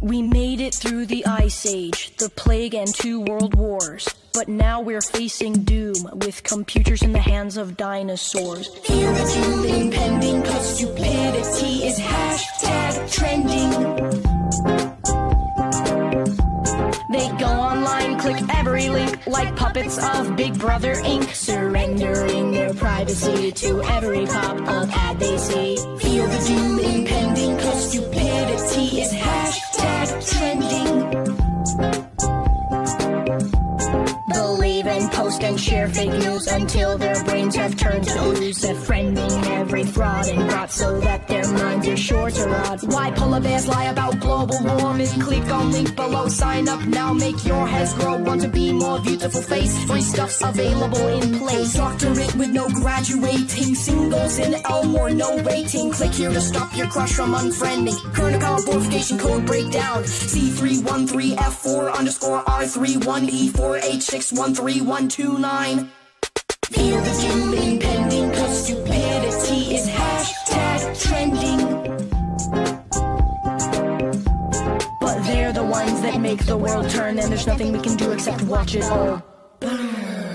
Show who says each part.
Speaker 1: We made it through the Ice Age, the Plague, and two world wars. But now we're facing doom with computers in the hands of dinosaurs. Fear the doom impending, cause stupidity is hashtag trending. They go online, click every link like puppets of Big Brother Inc. Surrendering their privacy to every pop-up ad they see. Feel the doom impending, cause stupidity and share fake news until their brains have turned to ooze. Befriending every fraud and brought so that their minds are odds. Why polar bears lie about global warming? Click on link below, sign up now, make your heads grow. Want to be more beautiful face? Free stuff's available in place. Doctorate with no graduating, singles in Elmore, no waiting. Click here to stop your crush from unfriending. Current qualification code breakdown. C313F4 underscore R31E4H6131129. Feel the doom impending, ones that make the world turn, and there's nothing we can do except watch it all burn.